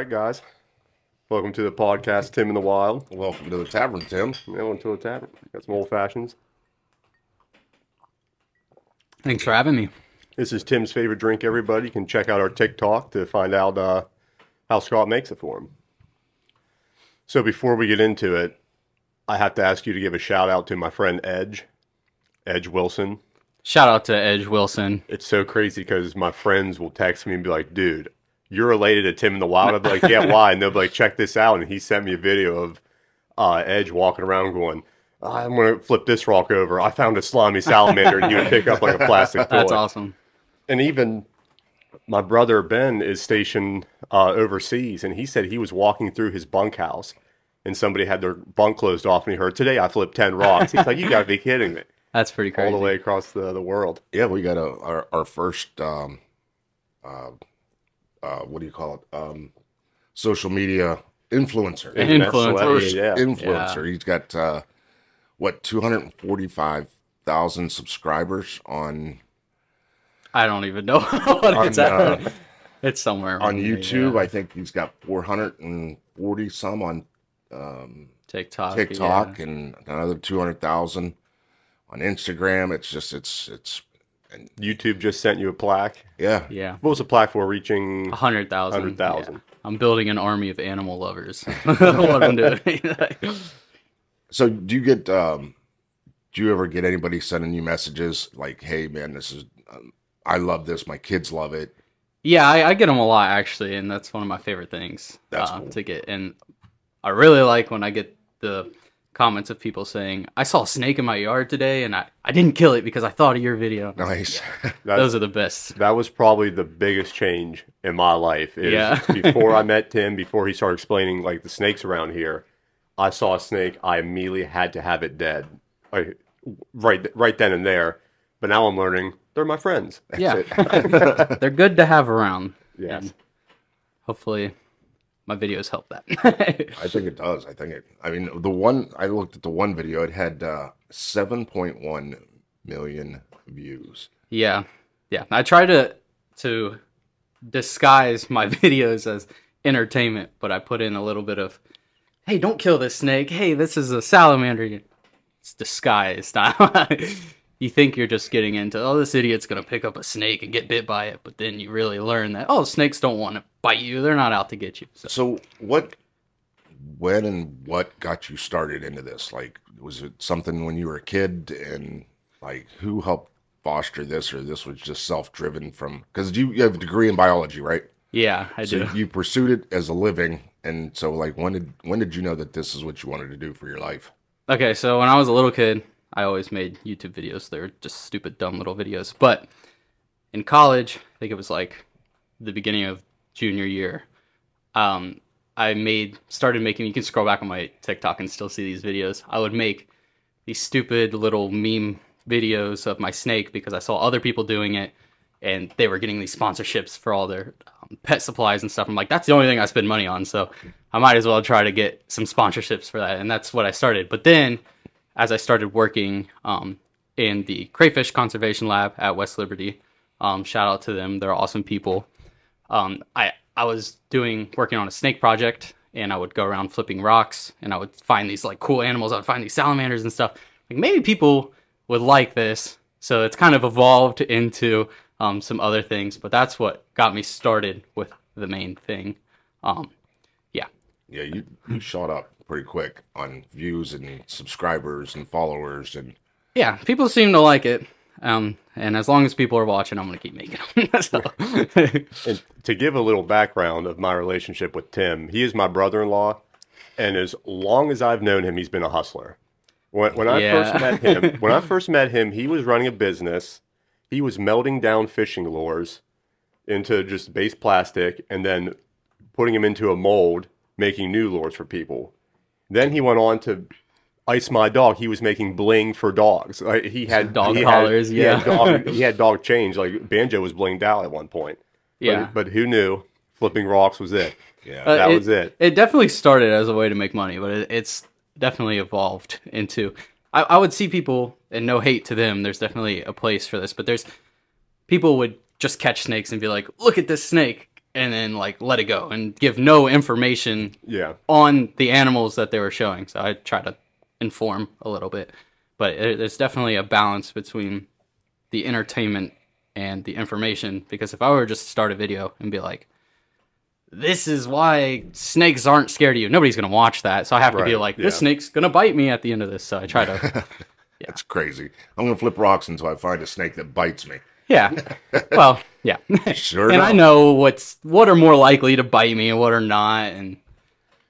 All right, guys. Welcome to the podcast, Tim in the Wild. Welcome to the tavern, Tim. Yeah, went to a tavern. Got some old fashions. Thanks for having me. This is Tim's favorite drink, everybody. You can check out our TikTok to find out uh, how Scott makes it for him. So before we get into it, I have to ask you to give a shout out to my friend Edge, Edge Wilson. Shout out to Edge Wilson. It's so crazy because my friends will text me and be like, dude, you're related to Tim in the Wild. I'll be like, yeah, why? And they'll be like, check this out. And he sent me a video of uh, Edge walking around going, I'm going to flip this rock over. I found a slimy salamander and he would pick up like a plastic toy. That's awesome. And even my brother Ben is stationed uh, overseas and he said he was walking through his bunkhouse and somebody had their bunk closed off and he heard, today I flipped 10 rocks. He's like, you got to be kidding me. That's pretty crazy. All the way across the, the world. Yeah, we got a our, our first um, uh, uh, what do you call it? Um, social media influencer. Yeah. Influencer. celebrity, yeah. influencer. He's got uh, what two hundred forty five thousand subscribers on I don't even know what On, it's at. uh, it's somewhere on around YouTube. yeah. I think he's got four hundred and forty some on um, TikTok. TikTok yeah. and another two hundred thousand on Instagram. It's just it's it's YouTube just sent you a plaque. yeah. Yeah. What was the plaque for? Reaching hundred thousand. 100,000. Yeah. I'm building an army of animal lovers. what I'm doing. So do you get um do you ever get anybody sending you messages like, "Hey man, this is um, I love this. My kids love it." yeah, I, I get them a lot actually, and that's one of my favorite things That's uh, cool. to get. And I really like when I get the comments of people saying, "I saw a snake in my yard today, and I, I didn't kill it because I thought of your video." Nice. That's, Those are the best. that was probably the biggest change in my life. Is Yeah. before I met Tim, before he started explaining like the snakes around here, I saw a snake. I immediately had to have it dead, like right, right then and there. But now I'm learning they're my friends. yeah, they're good to have around. Yes. And hopefully, my videos help that. I think it does. I think it I mean, the one I looked at the one video, it had uh 7.1 million views. yeah, yeah. I try to to disguise my videos as entertainment, but I put in a little bit of, "Hey, don't kill this snake. Hey, this is a salamander." It's disguised. you think you're just getting into, "Oh, this idiot's gonna pick up a snake and get bit by it," but then you really learn that, oh, snakes don't want to bite you. They're not out to get you. So, So what when and what got you started into this? Like was it something when you were a kid and like who helped foster this or this was just self-driven from cuz you, you have a degree in biology, right? yeah, I So do. you pursued it as a living and so like when did when did you know that this is what you wanted to do for your life? Okay, so when I was a little kid, I always made YouTube videos. They're just stupid, dumb little videos. But in college, I think it was like the beginning of junior year, um, I made started making. You can scroll back on my TikTok and still see these videos. I would make these stupid little meme videos of my snake because I saw other people doing it, and they were getting these sponsorships for all their um, pet supplies and stuff. I'm like, that's the only thing I spend money on, so I might as well try to get some sponsorships for that. And that's what I started. But then, as I started working um, in the crayfish conservation lab at West Liberty, um, shout out to them, they're awesome people. Um, I I was doing working on a snake project, and I would go around flipping rocks, and I would find these like cool animals. I would find these salamanders and stuff. Like maybe people would like this, so it's kind of evolved into um, some other things. But that's what got me started with the main thing. Um, yeah, Yeah, you, you shot up pretty quick on views and subscribers and followers and yeah, people seem to like it. Um, and as long as people are watching, I'm gonna keep making them. so, And to give a little background of my relationship with Tim, he is my brother-in-law, and as long as I've known him, he's been a hustler. When, when I Yeah. first met him, when I first met him, he was running a business. He was melting down fishing lures into just base plastic and then putting them into a mold, making new lures for people. Then he went on to ice my dog. He was making bling for dogs. Like, he had Dog he collars, Had, he had yeah. dog, he had dog chains. Like Banjo was blinged out at one point. But- yeah, But, who knew? Flipping rocks was it. yeah. Uh, that was it. It definitely started as a way to make money, but it, it's definitely evolved into. I, I would see people, and no hate to them. There's definitely a place for this, but there's people would just catch snakes and be like, "Look at this snake," and then like let it go and give no information Yeah. on the animals that they were showing. So I try to inform a little bit, but it, there's definitely a balance between the entertainment and the information. Because if I were just to start a video and be like, "This is why snakes aren't scared of you," nobody's gonna watch that. So I have to be like, "This yeah. snake's gonna bite me at the end of this." So I try to, yeah. That's crazy. I'm gonna flip rocks until I find a snake that bites me. Yeah. Well, yeah. Sure. and I know what's what are more likely to bite me and what are not, and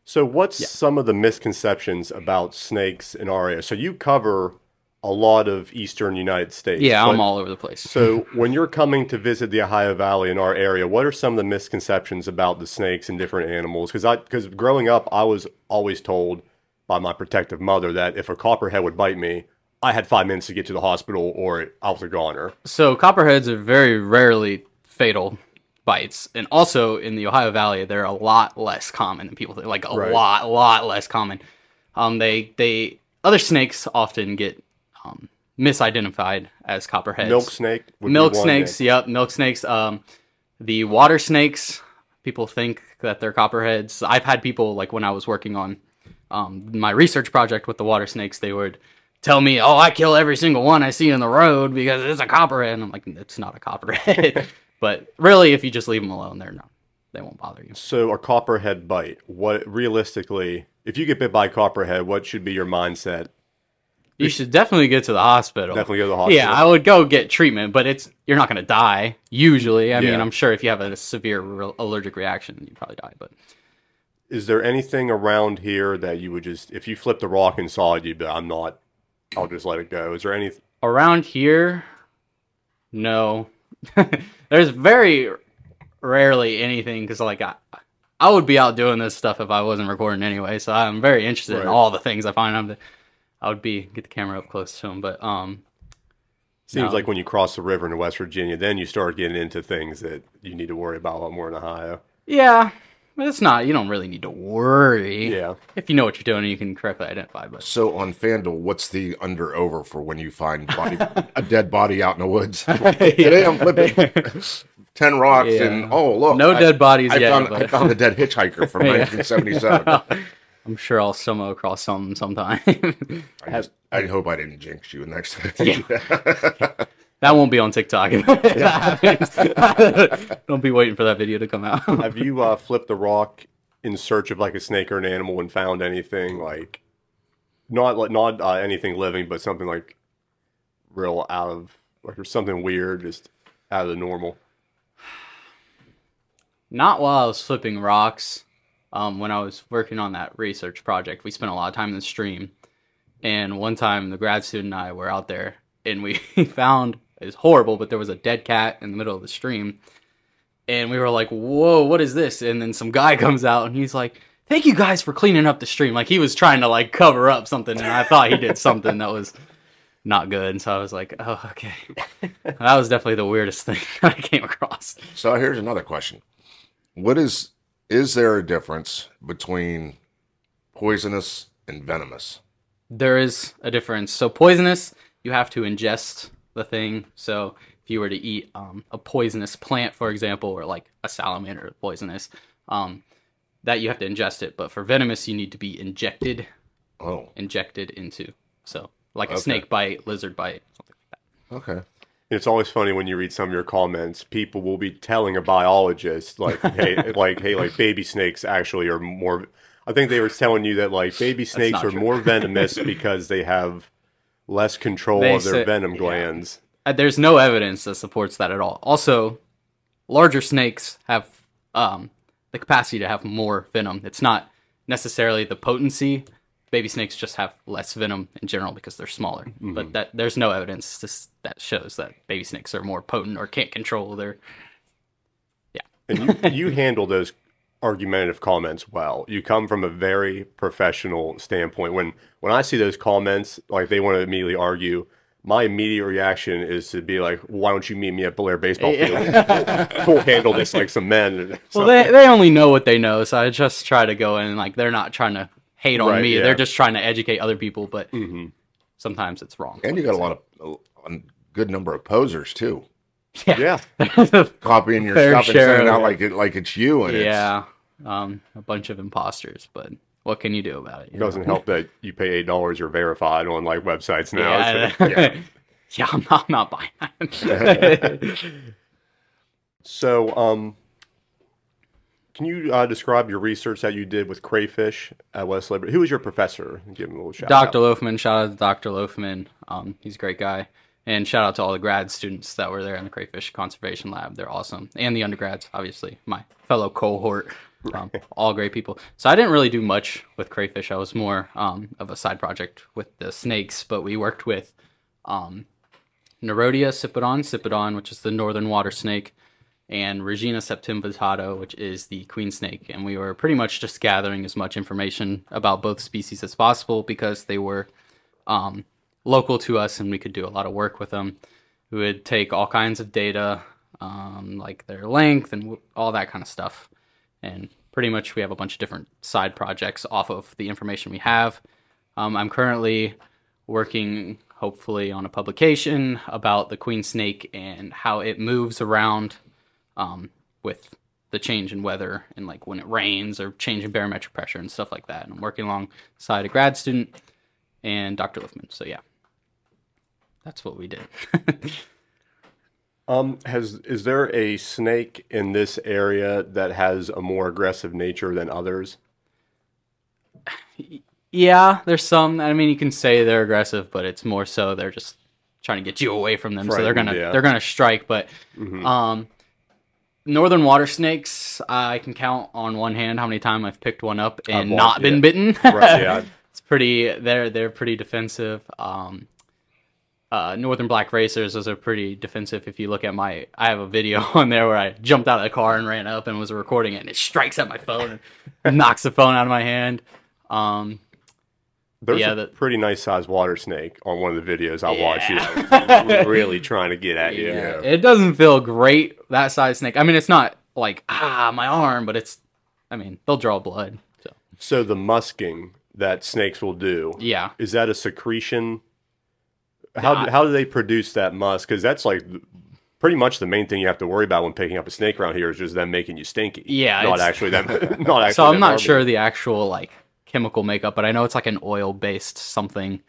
So, what's some of the misconceptions about snakes in our area? So, you cover a lot of eastern United States. yeah, I'm all over the place. So, when you're coming to visit the Ohio Valley in our area, what are some of the misconceptions about the snakes and different animals? Because I, because growing up, I was always told by my protective mother that if a copperhead would bite me, I had five minutes to get to the hospital or I was a goner. So copperheads are very rarely fatal bites, and also in the Ohio Valley, they're a lot less common than people think. Like a Right. lot, lot less common. Um, they they other snakes often get um, misidentified as copperheads. Milk snake. would be milk one snakes. Yep, milk snakes. Um, the water snakes. People think that they're copperheads. I've had people like when I was working on um, my research project with the water snakes, they would tell me, "Oh, I kill every single one I see in the road because it's a copperhead." And I'm like, "It's not a copperhead." but really, if you just leave them alone, they're not. They won't bother you. So, a copperhead bite. What realistically, if you get bit by a copperhead, what should be your mindset? You should definitely get to the hospital. Definitely go to the hospital. Yeah, I would go get treatment, but it's you're not going to die usually. I mean, I'm sure if you have a severe re- allergic reaction, you probably die. But Is there anything around here that you would just, if you flipped a rock and saw it, you'd be, I'm not, I'll just let it go? Is there any, around here, no. There's very rarely anything because like I, I would be out doing this stuff if I wasn't recording anyway. So I'm very interested in all the things I find. I'm the, I would be get the camera up close to them, but um, seems No. like when you cross the river into West Virginia, then you start getting into things that you need to worry about a lot more in Ohio. yeah, it's not. You don't really need to worry. Yeah. if you know what you're doing, you can correctly identify. But So on FanDuel, what's the under over for when you find body, a dead body out in the woods? Today I'm flipping ten rocks Yeah. and oh look, No I- dead bodies I yet, Found, but- I found a dead hitchhiker from Yeah. 1977. I'm sure I'll stumble across some sometime. I, just, I hope I didn't jinx you next time. Yeah. That won't be on TikTok. if that happens. Don't be waiting for that video to come out. Have you uh, flipped the rock in search of like a snake or an animal and found anything like, not not uh, anything living, but something like real out of like or something weird, just out of the normal? Not while I was flipping rocks. Um, when I was working on that research project, we spent a lot of time in the stream. And one time, the grad student and I were out there, and we found it's horrible, but there was a dead cat in the middle of the stream. And we were like, "Whoa, what is this?" And then some guy comes out, and he's like, "Thank you guys for cleaning up the stream." Like he was trying to like cover up something, and I thought he did something that was not good. And so I was like, "Oh, okay." that was definitely the weirdest thing I came across. So here's another question: What is is there a difference between poisonous and venomous? There is a difference. So poisonous, you have to ingest the thing. So if you were to eat um, a poisonous plant, for example, or like a salamander poisonous, um, that you have to ingest it. But for venomous, you need to be injected, Oh, injected into. So like a Okay. snake bite, lizard bite, something like that. okay. It's always funny when you read some of your comments. People will be telling a biologist, like, "Hey, like, hey, like baby snakes actually are more." I think they were telling you that like baby snakes are true. more venomous because they have less control They of their say- venom yeah. glands. Uh, There's no evidence that supports that at all. Also, larger snakes have um, the capacity to have more venom. It's not necessarily the potency. Baby snakes just have less venom in general because they're smaller. But that there's no evidence this, that shows that baby snakes are more potent or can't control their. Yeah. and you, you handle those argumentative comments well. You come from a very professional standpoint. When when I see those comments, like they want to immediately argue, my immediate reaction is to be like, "Why don't you meet me at Blair baseball field? we'll handle this like some men." Well, they they only know what they know, so I just try to go in like they're not trying to hate on Right, me. yeah. They're just trying to educate other people. But hmm sometimes it's wrong. And you got a lot of a, a good number of posers too. Yeah. copying your stuff and sending out like it like it's you and yeah, um, a bunch of imposters, but what can you do about it? It doesn't help that you pay eight dollars. You're verified on like websites now. Yeah, so- yeah. yeah, I'm not, I'm not buying that. So, um, can you uh, describe your research that you did with crayfish at West Liberty? Who was your professor? Give him a little shout Dr. out. Loughman, shout out to Dr. Loughman. Um, he's a great guy. And shout out to all the grad students that were there in the Crayfish Conservation Lab. They're awesome. And the undergrads, obviously, my fellow cohort. Um, all great people. So I didn't really do much with crayfish. I was more um, of a side project with the snakes, but we worked with um, Nerodia sipedon, sipedon, which is the northern water snake, and Regina septimvittata, which is the queen snake. And we were pretty much just gathering as much information about both species as possible because they were um, local to us and we could do a lot of work with them. We would take all kinds of data, um, like their length and w- all that kind of stuff. And pretty much we have a bunch of different side projects off of the information we have. Um, I'm currently working, hopefully, on a publication about the queen snake and how it moves around um, with the change in weather and like when it rains or change in barometric pressure and stuff like that. And I'm working alongside a grad student and Dr. Loughman. So yeah, that's what we did. Um, has is there a snake in this area that has a more aggressive nature than others? yeah, there's some. I mean, you can say they're aggressive, but it's more so they're just trying to get you away from them. so they're gonna yeah. they're gonna strike. But Mhm. um, northern water snakes, I can count on one hand how many times I've picked one up and I've not been yeah. bitten. Right, yeah. it's pretty. They're they're pretty defensive. Um, uh, northern black racers those are pretty defensive. If you look at my, I have a video on there where I jumped out of the car and ran up and was recording it, and it strikes at my phone and knocks the phone out of my hand. Um, There's Yeah, a the- pretty nice sized water snake on one of the videos I watched. You know, really trying to get at you. yeah, it doesn't feel great that size snake. I mean, it's not like ah my arm, but it's. I mean, they'll draw blood. So So the musking that snakes will do yeah, is that a secretion? How how do they produce that musk? Because that's like pretty much the main thing you have to worry about when picking up a snake around here is just them making you stinky. Yeah, not actually them. Not actually. so I'm not harming sure the actual like chemical makeup, but I know it's like an oil based something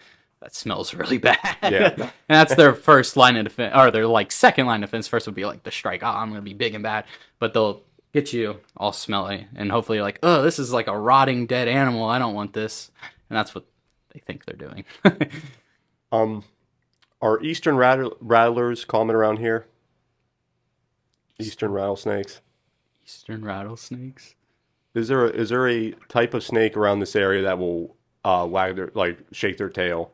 that smells really bad. Yeah. and that's their first line of defense, or their like second line of defense. First would be like the strike. Oh, I'm gonna be big and bad, but they'll get you all smelly, and hopefully you're like, oh, this is like a rotting dead animal. I don't want this, and that's what they think they're doing. Um, are eastern rattle- rattlers common around here? Eastern rattlesnakes. Eastern rattlesnakes. Is there a, is there a type of snake around this area that will uh, wag their like shake their tail?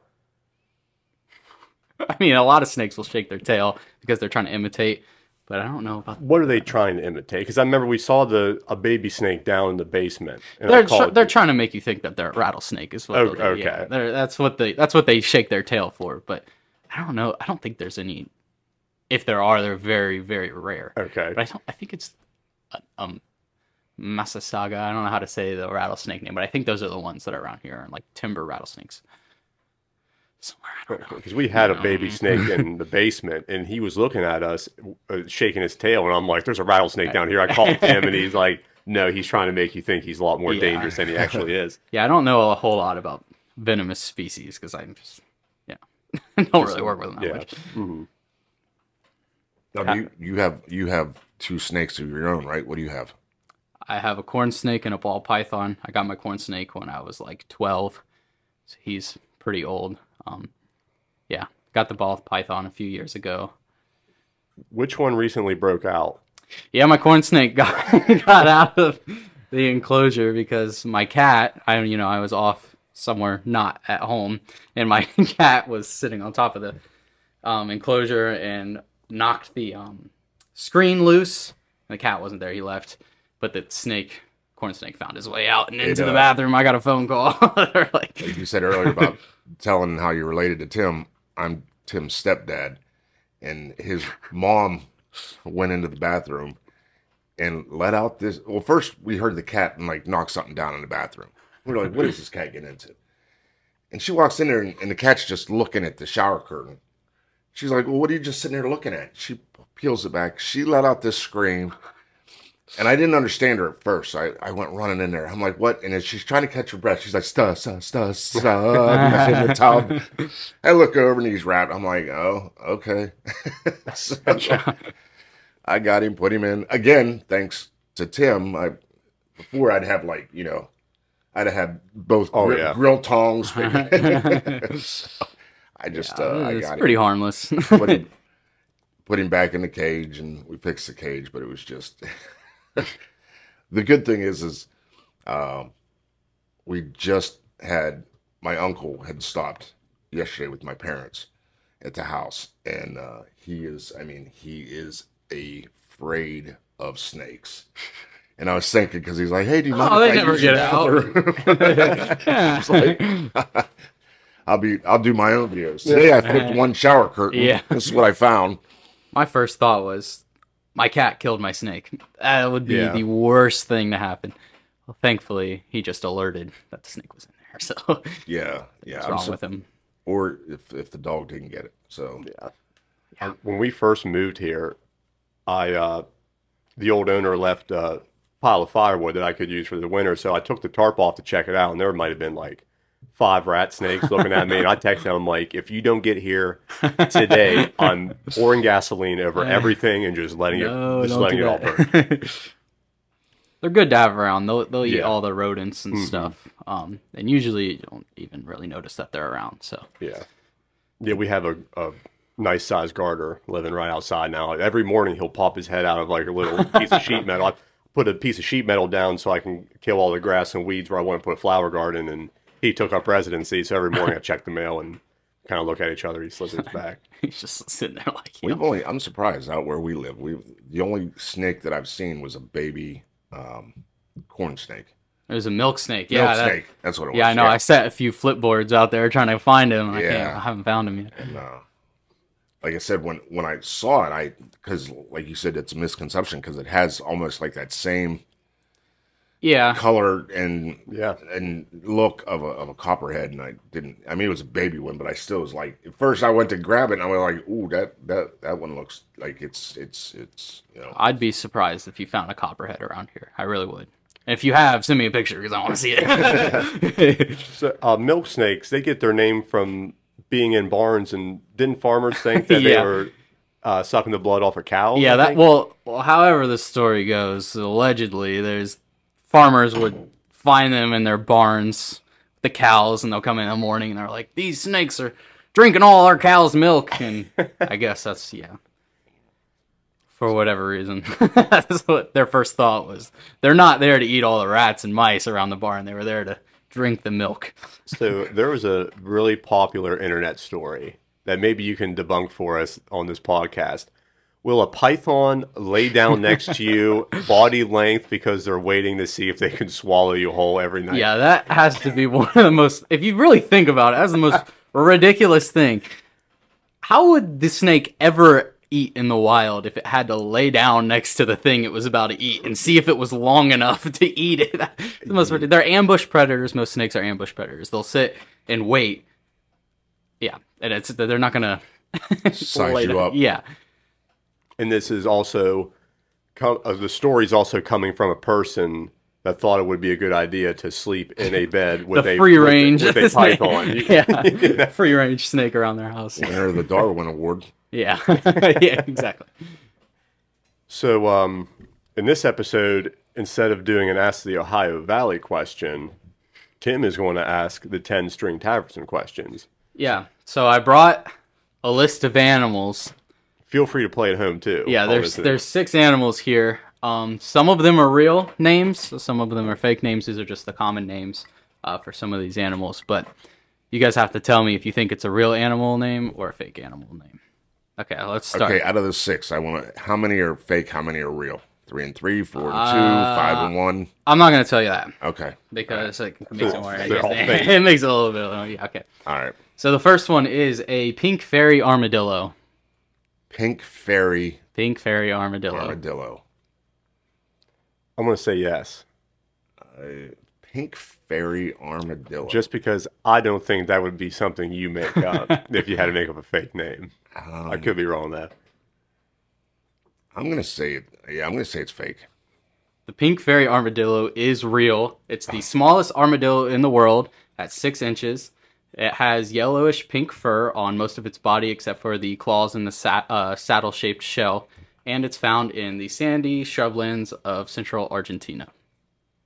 I mean, a lot of snakes will shake their tail because they're trying to imitate, but I don't know about. What are they trying to imitate? Because I remember we saw the a baby snake down in the basement. They're tr- they're trying to make you think that they're a rattlesnake is what Oh. Yeah, okay. they're, that's what they that's what they shake their tail for. But I don't know. I don't think there's any. If there are, they're very very rare. okay. But I don't. I think it's uh, um, Massasauga. I don't know how to say the rattlesnake name, but I think those are the ones that are around here, and like timber rattlesnakes. Somewhere I don't know. Because we had a baby snake in the basement, and he was looking at us, uh, shaking his tail, and I'm like, "There's a rattlesnake down here." I called him, and he's like, "No, he's trying to make you think he's a lot more Yeah. dangerous than he actually is." Yeah, I don't know a whole lot about venomous species because I'm just don't really work with them that Yeah. much. Mhm. Now, you you have you have two snakes of your own, right? What do you have? I have a corn snake and a ball python. I got my corn snake when I was like 12. So he's pretty old. Um, yeah, got the ball python a few years ago. Which one recently broke out? Yeah, my corn snake got got out of the enclosure because my cat, I you know, I was off somewhere not at home and my cat was sitting on top of the um, enclosure and knocked the um, screen loose. The cat wasn't there; he left. But the snake, corn snake, found his way out and into the uh, bathroom. I got a phone call. Like, Like you said earlier about telling how you're related to Tim. I'm Tim's stepdad, and his mom went into the bathroom and let out this. Well, first we heard the cat and like knock something down in the bathroom. We are like, "What is this cat getting into?" And she walks in there, and, and the cat's just looking at the shower curtain. She's like, "Well, what are you just sitting there looking at?" She peels it back. She let out this scream. And I didn't understand her at first. I, I went running in there. I'm like, what? And she's trying to catch her breath, she's like, stuh, stuh, stuh, stuh. in the tub. I look over and he's wrapped. I'm like, oh, okay. So, I got him, put him in. Again, thanks to Tim. I before I'd have like, you know, I'd have had both Oh, grill, yeah. grill tongs. So I just uh, I it's got pretty him. harmless. Put him put him back in the cage and we fixed the cage, but it was just the good thing is is um we just had my uncle had stopped yesterday with my parents at the house and uh he is I mean he is afraid of snakes. And I was thinking because he's like, "Hey, do you mind Oh, if they I never use get out. like, I'll be I'll do my own videos. Today I flipped one shower curtain. Yeah. This is what I found. my first thought was, my cat killed my snake. That would be Yeah. the worst thing to happen. Well, thankfully, he just alerted that the snake was in there. So Yeah, yeah. I'm wrong so- with him? or if if the dog didn't get it. So Yeah. When we first moved here, I uh, the old owner left a pile of firewood that I could use for the winter, so I took the tarp off to check it out, and there might have been like five rat snakes looking at me, and I texted him like, "If you don't get here today, I'm pouring gasoline over everything and just letting No, it just letting it all burn." They're good to have around. They'll they'll eat Yeah. all the rodents and Mhm. stuff. Um, and usually you don't even really notice that they're around. So Yeah, yeah. We have a, a nice sized garter living right outside now. Every morning he'll pop his head out of like a little piece of sheet metal. I put a piece of sheet metal down so I can kill all the grass and weeds where I want to put a flower garden. And he took up residency, so every morning I check the mail and kind of look at each other. He slips his back. he's just sitting there like, we've know, only I'm surprised out where we live. We the only snake that I've seen was a baby um, corn snake. there's a milk snake. Yeah, Milk that- snake. That's what it was. yeah, I know. I set a few flipboards out there trying to find him. I can't. Yeah. I haven't found him yet. And uh, like I said, when when I saw it, I because like you said, it's a misconception because it has almost like that same Yeah, color and Yeah. and look of a of a copperhead, and I didn't. I mean, it was a baby one, but I still was like. At first, I went to grab it, and I was like, "Ooh, that that that one looks like it's it's it's you know." I'd be surprised if you found a copperhead around here. I really would. And if you have, send me a picture because I want to see it. So uh, milk snakes they get their name from being in barns, and didn't farmers think that they were uh, sucking the blood off of cows? yeah, I that think? well, well, however the story goes, allegedly there's farmers would find them in their barns, the cows, and they'll come in the morning and they're like, "These snakes are drinking all our cows' milk," and I guess that's yeah. For whatever reason, that's what their first thought was. They're not there to eat all the rats and mice around the barn. They were there to drink the milk. So there was a really popular internet story that maybe you can debunk for us on this podcast. Will a python lay down next to you, body length, because they're waiting to see if they can swallow you whole every night? Yeah, that has to be one of the most. If you really think about it, that's the most ridiculous thing. How would the snake ever eat in the wild if it had to lay down next to the thing it was about to eat and see if it was long enough to eat it? The most ridiculous. They're ambush predators. Most snakes are ambush predators. They'll sit and wait. Yeah, and it's they're not gonna Size you down. up. Yeah, And this is also, com- uh, the story's also coming from a person that thought it would be a good idea to sleep in a bed with the a free with a- range with a snake. python. yeah, free range snake around their house. Winner of the Darwin Award. Yeah, yeah, exactly. So, um, in this episode, instead of doing an Ask the Ohio Valley question, Tim is going to ask the 10 string Taverson questions. Yeah. So I brought a list of animals. Feel free to play at home too. Yeah, there's this there's six animals here. Um, some of them are real names. Some of them are fake names. These are just the common names uh, for some of these animals. But you guys have to tell me if you think it's a real animal name or a fake animal name. Okay, let's start. Okay, out of the six, I want to. How many are fake? How many are real? Three and three, four and two, Uh, five and one. I'm not gonna tell you that Okay, because it makes it more. They're all fake. it makes it a little bit. Yeah. Okay. all right. So the first one is a pink fairy armadillo. Pink fairy Pink fairy armadillo. armadillo. I'm going to say yes, Uh, pink fairy armadillo. just because I don't think that would be something you make up if you had to make up a fake name. Um, I could be wrong on that. I'm gonna say. Yeah, I'm gonna say it's fake. The pink fairy armadillo is real. It's the smallest armadillo in the world at six inches. It has yellowish pink fur on most of its body except for the claws and the sa- uh, saddle shaped shell. And it's found in the sandy shrublands of central Argentina.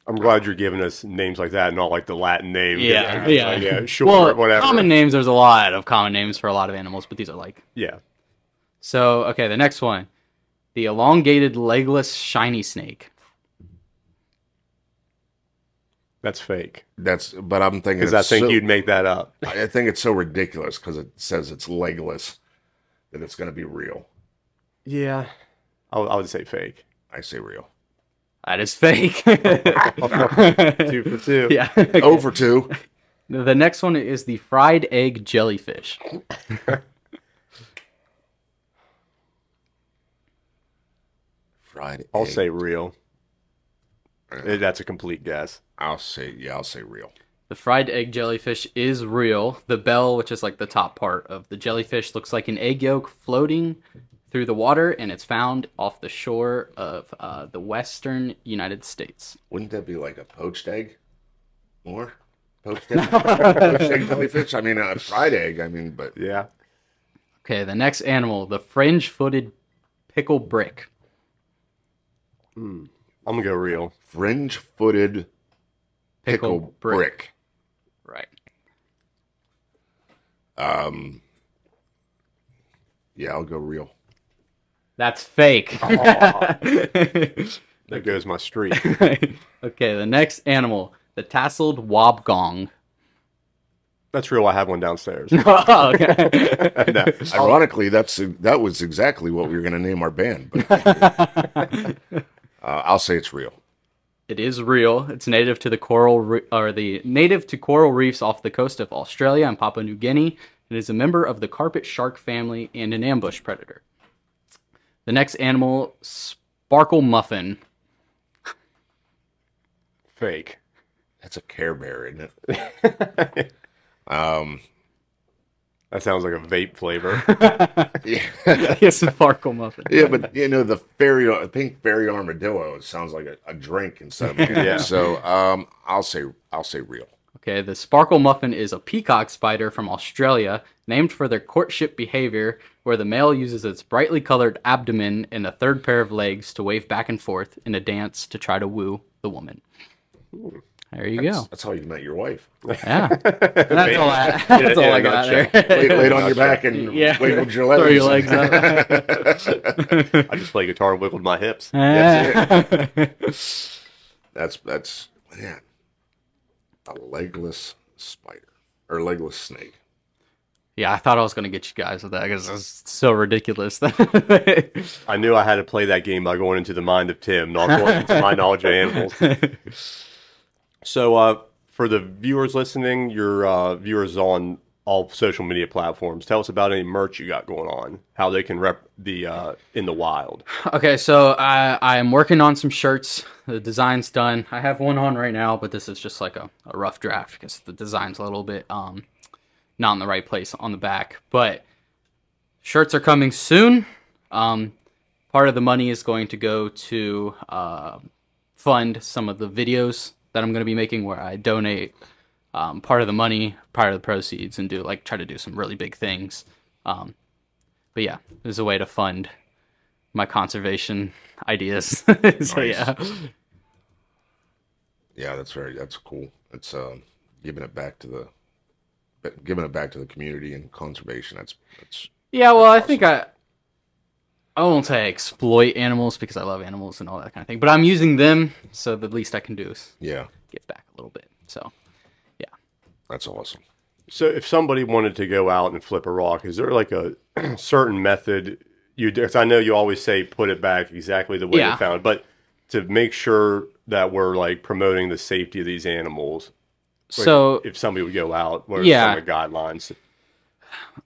I'm glad you're giving us names like that, not like the Latin name. Yeah, yeah, yeah. like, yeah. Sure, well, whatever. common names, there's a lot of common names for a lot of animals, but these are like. Yeah, So, okay, the next one. The elongated legless shiny snake. that's fake. That's. But I'm thinking. Because I think so- you'd make that up. I think it's so ridiculous because it says it's legless that it's gonna be real. Yeah, I would say fake. I say real. That is fake. Two for two. yeah. Over two. The next one is the fried egg jellyfish. Fried. I'll egg. say real. Eh, That's a complete guess. I'll say. Yeah, I'll say real. The fried egg jellyfish is real. The bell, which is like the top part of the jellyfish, looks like an egg yolk floating through the water, and it's found off the shore of uh, the western United States. Wouldn't that be like a poached egg? More poached egg, poached egg jellyfish. I mean, a fried egg. I mean, but Yeah. Okay, the next animal, the fringe footed pickle brick. I'm gonna go real. fringe-footed pickle, brick. Right. Um. Yeah, I'll go real. That's fake. There goes my streak. okay, the next animal, the tasseled wobbegong. That's real. I have one downstairs. oh, okay. no. Ironically, that's that was exactly what we were going to name our band. But uh, I'll say it's real. It is real. It's native to the coral re- or the native to coral reefs off the coast of Australia and Papua New Guinea. It is a member of the carpet shark family and an ambush predator. The next animal, sparkle muffin. Fake. That's a Care Bear, isn't it? um. That sounds like a vape flavor. Yeah. yes, sparkle muffin. yeah, but you know the fairy, the pink fairy armadillo. It sounds like a, a drink instead of a Yeah. So um, I'll say I'll say real. Okay, the sparkle muffin is a peacock spider from Australia, named for their courtship behavior, where the male uses its brightly colored abdomen and a third pair of legs to wave back and forth in a dance to try to woo the woman. There you go. That's how you met your wife. Yeah, that's all I, that's all in a I got there. Laid, laid on your back and Yeah. wiggled your legs. Throw your legs up. I just play guitar and wiggled my hips. Ah. That's that's yeah. A legless spider or legless snake. Yeah, I thought I was gonna get you guys with that because it's so ridiculous. I knew I had to play that game by going into the mind of Tim, not going into my knowledge of animals. So, uh, for the viewers listening, your uh, viewers on all social media platforms, tell us about any merch you got going on, how they can rep the uh, in the wild. Okay, so I I am working on some shirts. The design's done. I have one on right now, but this is just like a, a rough draft because the design's a little bit um not in the right place on the back. But shirts are coming soon. Um, part of the money is going to go to uh, fund some of the videos that I'm going to be making, where I donate um, part of the money, part of the proceeds, and do like try to do some really big things. Um, but yeah, there's a way to fund my conservation ideas. so yeah, Yeah, that's very that's cool. It's um, giving it back to the giving it back to the community and conservation. That's that's yeah. Well, I think I I won't say I exploit animals because I love animals and all that kind of thing, but I'm using them, so the least I can do is yeah, give back a little bit. So yeah, that's awesome. So, if somebody wanted to go out and flip a rock, is there like a certain method you? Do? Because I know you always say put it back exactly the way Yeah. you found, but to make sure that we're like promoting the safety of these animals. So if somebody would go out, what are Yeah. some of the guidelines?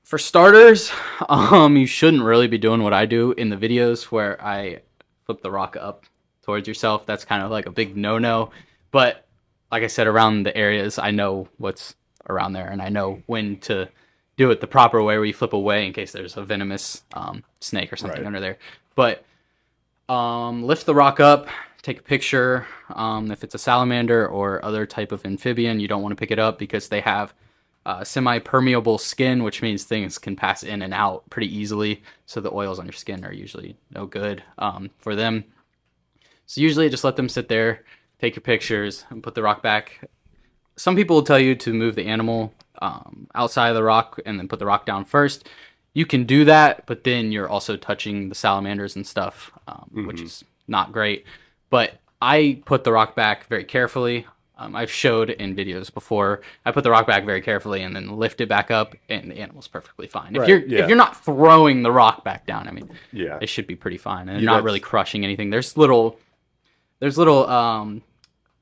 for starters, um, you shouldn't really be doing what I do in the videos where I flip the rock up towards yourself. That's kind of like a big no-no. But like I said, around the areas, I know what's around there, and I know when to do it the proper way, where you flip away in case there's a venomous um, snake or something Right. under there. But Um, lift the rock up, take a picture. Um, if it's a salamander or other type of amphibian, you don't want to pick it up because they have uh, semi-permeable skin, which means things can pass in and out pretty easily. So the oils on your skin are usually no good um, for them. So usually, just let them sit there, take your pictures, and put the rock back. Some people will tell you to move the animal um, outside of the rock and then put the rock down first. You can do that, but then you're also touching the salamanders and stuff, um, which is not great. But I put the rock back very carefully. Um, I've showed in videos before. I put the rock back very carefully and then lift it back up, and the animal's perfectly fine. If Right, you're yeah. if you're not throwing the rock back down, I mean, Yeah. it should be pretty fine, and Yeah, not that's- really crushing anything. There's little, there's little um,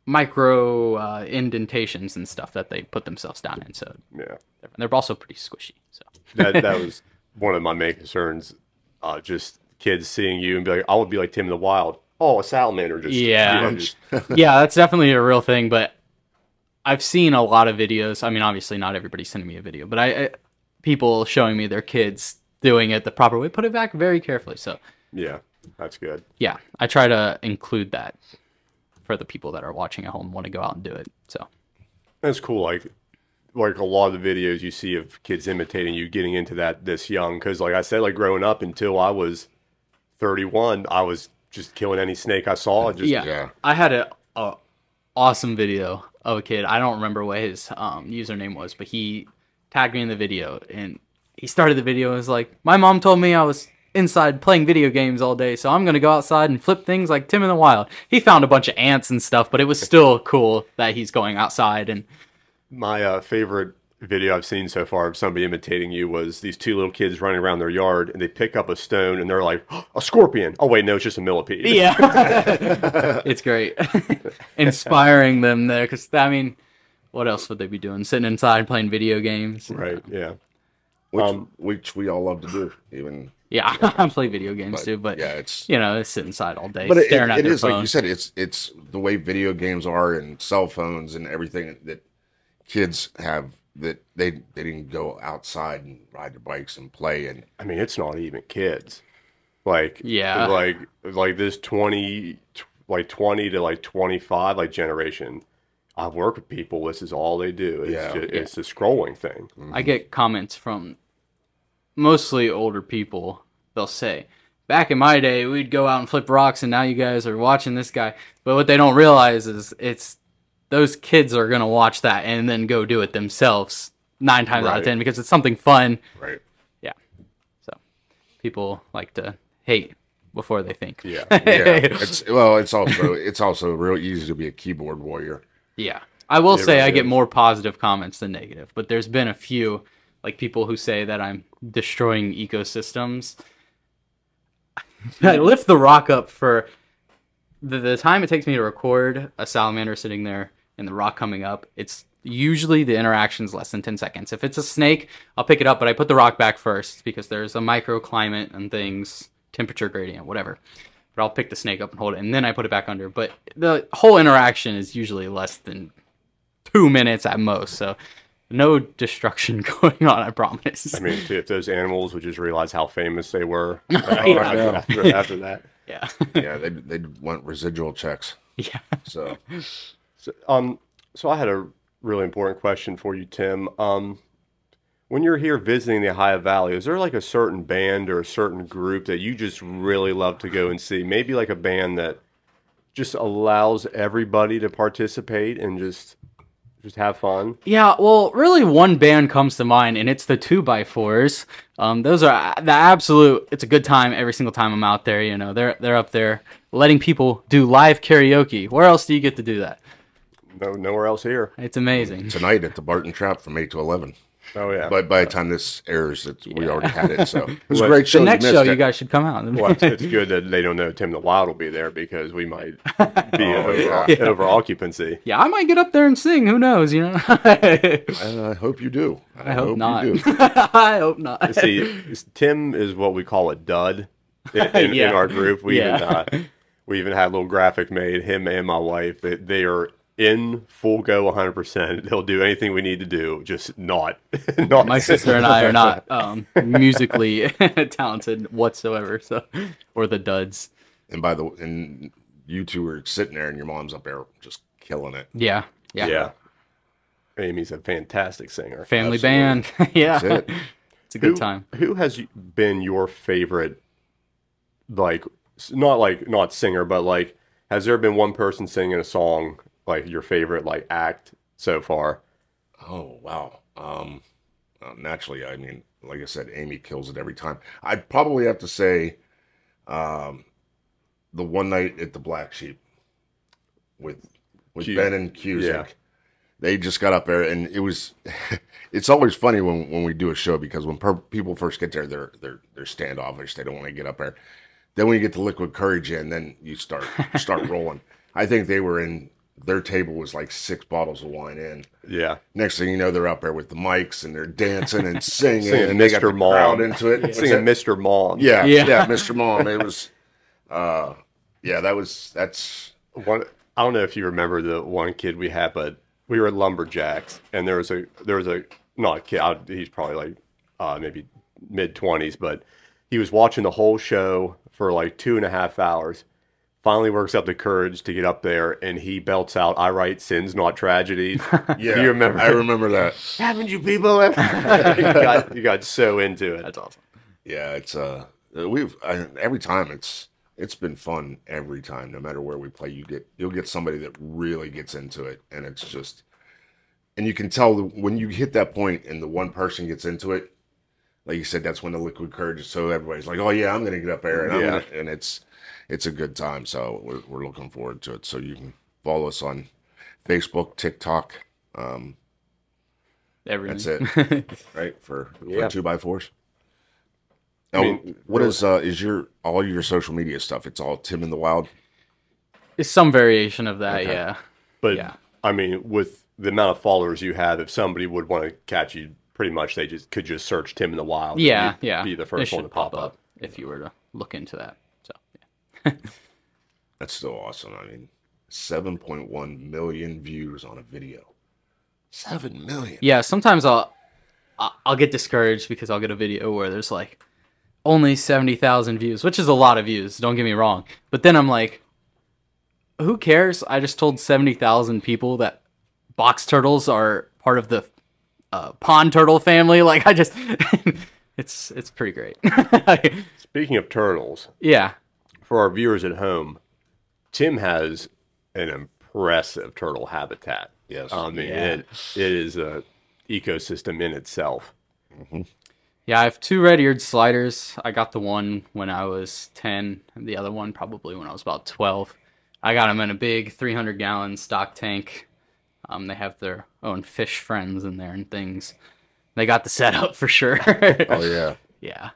micro uh, indentations and stuff that they put themselves down in. So Yeah. they're also pretty squishy. So That that was one of my main concerns. Uh, just kids seeing you and be like, I would be like Tim in the Wild. Oh, a salamander just Yeah. just- yeah, that's definitely a real thing. But I've seen a lot of videos. I mean, obviously, not everybody's sending me a video, but I, I people showing me their kids doing it the proper way. Put it back very carefully. So yeah, that's good. yeah, I try to include that for the people that are watching at home and want to go out and do it. So That's cool. Like, like a lot of the videos you see of kids imitating you, getting into that this young. Because, like I said, like growing up until I was 31, I was just killing any snake I saw. Just yeah, yeah. I had a, a awesome video of a kid. I don't remember what his um, username was, but he tagged me in the video, and he started the video and was like, "My mom told me I was." Inside playing video games all day, so I'm gonna go outside and flip things like Tim in the Wild. He found a bunch of ants and stuff, but it was still cool that he's going outside and My uh, favorite video I've seen so far of somebody imitating you was these two little kids running around their yard and they pick up a stone and they're like, a scorpion. Oh, wait, no, it's just a millipede. Yeah, it's great. Inspiring them there, because I mean, what else would they be doing? Sitting inside playing video games. Right, yeah. Which, Um, which we all love to do, even. Yeah, I play video games But, too, but yeah, it's- you know, they sit inside all day But it, staring it, at it their is phone. like you said. It's it's the way video games are and cell phones and everything that kids have that they they didn't go outside and ride their bikes and play and I mean, it's not even kids. Like, Yeah. like, like this 20, like 20 to like 25, like generation. I've worked with people. This is all they do. It's, Yeah. ju- it's a scrolling thing. I get comments from mostly older people. They'll say, "Back in my day, we'd go out and flip rocks, and now you guys are watching this guy." But what they don't realize is it's those kids are gonna watch that and then go do it themselves nine times out of ten because it's something fun. right. Yeah. So people like to hate before they think. Yeah. Yeah, it's well, it's also it's also real easy to be a keyboard warrior. Yeah. I will It say I get is. more positive comments than negative, but there's been a few like people who say that I'm destroying ecosystems. I lift the rock up for the, the time it takes me to record a salamander sitting there and the rock coming up. It's usually the interaction's less than 10 seconds. If it's a snake, I'll pick it up, but I put the rock back first because there's a microclimate and things, temperature gradient, whatever. But I'll pick the snake up and hold it, and then I put it back under. But the whole interaction is usually less than two minutes at most. So no destruction going on, I promise. I mean, if those animals would just realize how famous they were Yeah. after, after that. yeah. Yeah, they they want residual checks. yeah. So So, um, so I had a really important question for you, Tim. Um, when you're here visiting the Ohio Valley, is there like a certain band or a certain group that you just really love to go and see? Maybe like a band that just allows everybody to participate and just just have fun. Yeah, well, really, one band comes to mind, and it's the Two by Fours. Um, those are the absolute. It's a good time every single time I'm out there. You know, they're they're up there letting people do live karaoke. Where else do you get to do that? No, nowhere else here. It's amazing. tonight at the Barton Trap from eight to eleven. Oh yeah. But by the time this airs, it's, we already had it. So it was a great show. The next missed show, it. you guys should come out. well, it's, it's good that they don't know Tim the Wild will be there because we might be Oh, over, yeah. over occupancy. yeah, I might get up there and sing. Who knows? You know. I hope you do. I, hope, not. You do. I hope not. See, Tim is what we call a dud in, in, Yeah. in our group. We even uh, we even had a little graphic made. Him and my wife. They, they are in full go 100. percent They'll do anything we need to do, just not not. My sister and I are not um, musically talented whatsoever. So, or the duds. and by the and you two are sitting there, and your mom's up there just killing it. Yeah. Yeah. Yeah. Amy's a fantastic singer. Family Absolutely. band. yeah. That's it. It's a good who, time. Who has been your favorite, like, not like, not singer, but like, has there been one person singing a song, like, your favorite, like, act so far? Oh wow. Um, uh, naturally, I mean, like I said, Amy kills it every time. I'd probably have to say, um, the one night at the Black Sheep with with Cu- Ben and Cusick. yeah. They just got up there, and it was. it's always funny when when we do a show because when per- people first get there, they're they're they're standoffish. They don't want to get up there. Then when you get the liquid courage in, then you start start rolling. I think they were in. Their table was like six bottles of wine in. Yeah. Next thing you know, they're up there with the mics and they're dancing and singing, Singing and they got Mr. the Mom. crowd into it. What's Singing that? Mr. Mom. yeah, Yeah. yeah, Mr. Mom. It was, uh, yeah, that was that's One, I don't know if you remember the one kid we had, but we were at Lumberjacks, and there was a there was a not a kid. I, he's probably like uh, maybe mid twenties, but he was watching the whole show for like two and a half hours. Finally, works up the courage to get up there, and he belts out, "I write sins, not tragedies." yeah. Do you remember? I remember that. Haven't you people? ever-" you, got, you got so into it. That's awesome. Yeah, it's uh, we've I, every time it's it's been fun every time. No matter where we play, you get you'll get somebody that really gets into it, and it's just, and you can tell when you hit that point and the one person gets into it. Like you said, that's when the liquid courage so everybody's like, "Oh yeah, I'm gonna get up there," and I'm Yeah. gonna, and it's it's a good time. So we're we're looking forward to it. So you can follow us on Facebook, TikTok. Um, Everything. That's it. right for, for Yeah. two by fours. I Now, mean, what is uh is your all your social media stuff? It's all Tim in the Wild. it's some variation of that. Okay. Yeah. But Yeah. I mean, with the amount of followers you have, if somebody would want to catch you, pretty much they just could just search Tim in the Wild. Yeah. you'd Yeah. Be the It first one to pop up. if you were to look into that. So yeah. That's so awesome. I mean, seven point one million views on a video. Seven million. Yeah, sometimes I'll I- I'll get discouraged because I'll get a video where there's like only 70,000 views, which is a lot of views, don't get me wrong. But then I'm like who cares? I just told 70,000 people that box turtles are part of the uh, pond turtle family. Like I just it's it's pretty great. Speaking of turtles, yeah. for our viewers at home, Tim has an impressive turtle habitat. Yes. I mean, Yeah. it, it is a ecosystem in itself. Yeah, I have two red-eared sliders. I got the one when I was 10, and the other one probably when I was about 12. I got them in a big 300-gallon stock tank. Um, they have their own fish friends in there and things. They got the setup for sure. Oh yeah. yeah.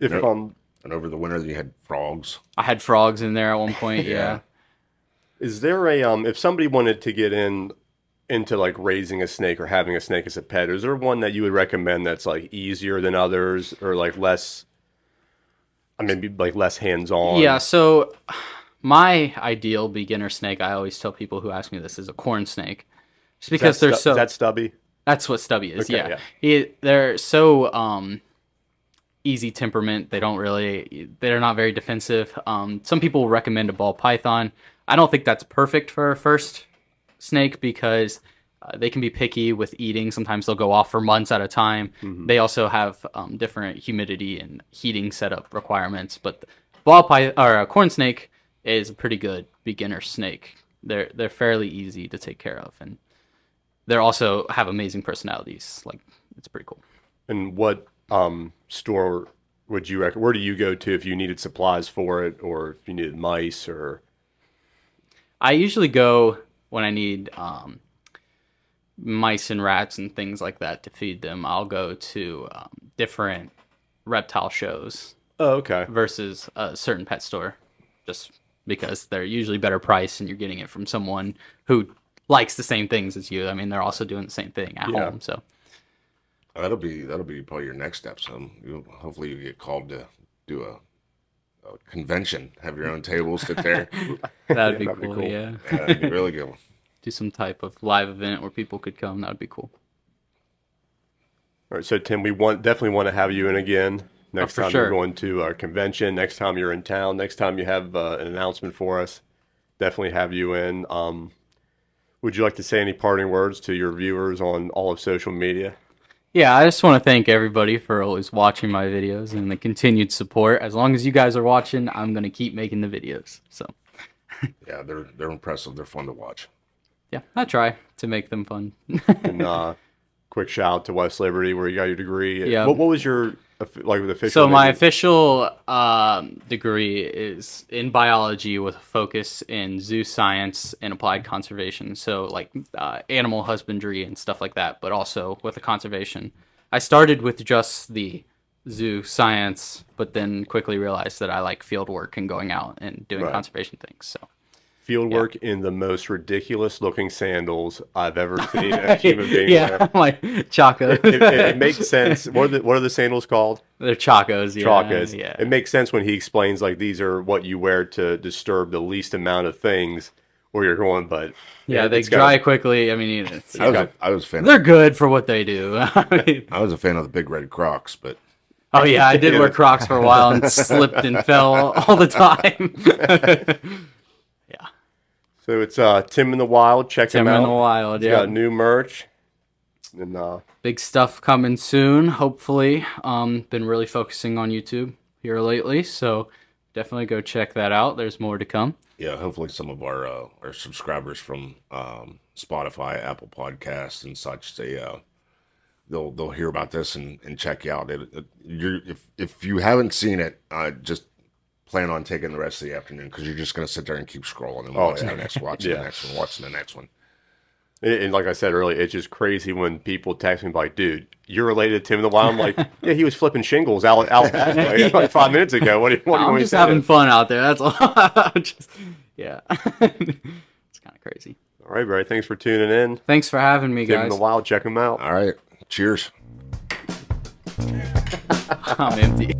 If Yep. um, And over the winter, you had frogs. I had frogs in there at one point. Yeah. yeah. is there a um, if somebody wanted to get in into like raising a snake or having a snake as a pet, is there one that you would recommend that's like easier than others or like less? I mean, like less hands-on. Yeah, so my ideal beginner snake, I always tell people who ask me this, is a corn snake. Just because they're stu- so is that stubby. That's what Stubby is. Okay, yeah, yeah. He, they're so um, easy temperament. They don't really. They're not very defensive. Um, some people recommend a ball python. I don't think that's perfect for a first snake because uh, they can be picky with eating. Sometimes they'll go off for months at a time. They also have um, different humidity and heating setup requirements. But ball python or a corn snake is a pretty good beginner snake. They're they're fairly easy to take care of and they also have amazing personalities. Like it's pretty cool. And what um, store would you rec- Where do you go to if you needed supplies for it, or if you needed mice, or I usually go when I need um, mice and rats and things like that to feed them. I'll go to um, different reptile shows oh, okay, versus a certain pet store, just because they're usually better price and you're getting it from someone who likes the same things as you. I mean, they're also doing the same thing at Yeah. home. So That'll be that'll be probably your next step. So you hopefully you get called to do a, a convention, have your own table, sit there. that'd be that'd be cool. cool. Yeah, Yeah, that'd be really good. do some type of live event where people could come. That would be cool. all right. So Tim, we want definitely want to have you in again. Next for time sure. you're going to our convention, next time you're in town, next time you have uh, an announcement for us, definitely have you in. Um, would you like to say any parting words to your viewers on all of social media? Yeah, I just want to thank everybody for always watching my videos and the continued support. As long as you guys are watching, I'm gonna keep making the videos. So Yeah, they're they're impressive. They're fun to watch. yeah, I try to make them fun. And uh, quick shout out to West Liberty where you got your degree. Yeah. What, what was your like the official? So my official um, degree is in biology with a focus in zoo science and applied conservation. So like uh, animal husbandry and stuff like that, but also with the conservation. I started with just the zoo science, but then quickly realized that I like field work and going out and doing Right. conservation things. So field work in the most ridiculous looking sandals I've ever seen a human being yeah, wear. like Chaco. It, it, it makes sense. What are the what are the sandals called? They're Chacos. Yeah, Chacas. Yeah. It makes sense when he explains like these are what you wear to disturb the least amount of things where you're going. But yeah, they it's got- dry quickly. I mean, it's, I was, got- a, I was a fan. they're good for what they do. I mean, I was a fan of the big red Crocs, but Oh yeah, I did wear Crocs for a while and slipped and fell all the time. So it's uh, Tim in the Wild. Check Tim him out. in the wild, He's yeah. got new merch. And uh, Big stuff coming soon, hopefully. Um, been really focusing on YouTube here lately, so definitely go check that out. There's more to come. yeah, hopefully some of our uh, our subscribers from um, Spotify, Apple Podcasts, and such they uh, they'll they'll hear about this and, and check you out. It, it, you're, if if you haven't seen it, uh, just plan on taking the rest of the afternoon because you're just gonna sit there and keep scrolling and Oh, watching yeah. the next, watching Yeah. the next one, watching the next one. and and like I said earlier, it's just crazy when people text me like, "Dude, you're related to Tim in the Wild." I'm like, "Yeah, he was flipping shingles out out back, like, like five minutes ago." What do you, what do you I'm want me just say? having fun out there. That's all. just, yeah, it's kind of crazy. All right, Barry. Thanks for tuning in. Thanks for having me, guys. Tim in the Wild. Check him out. All right, cheers. I'm empty.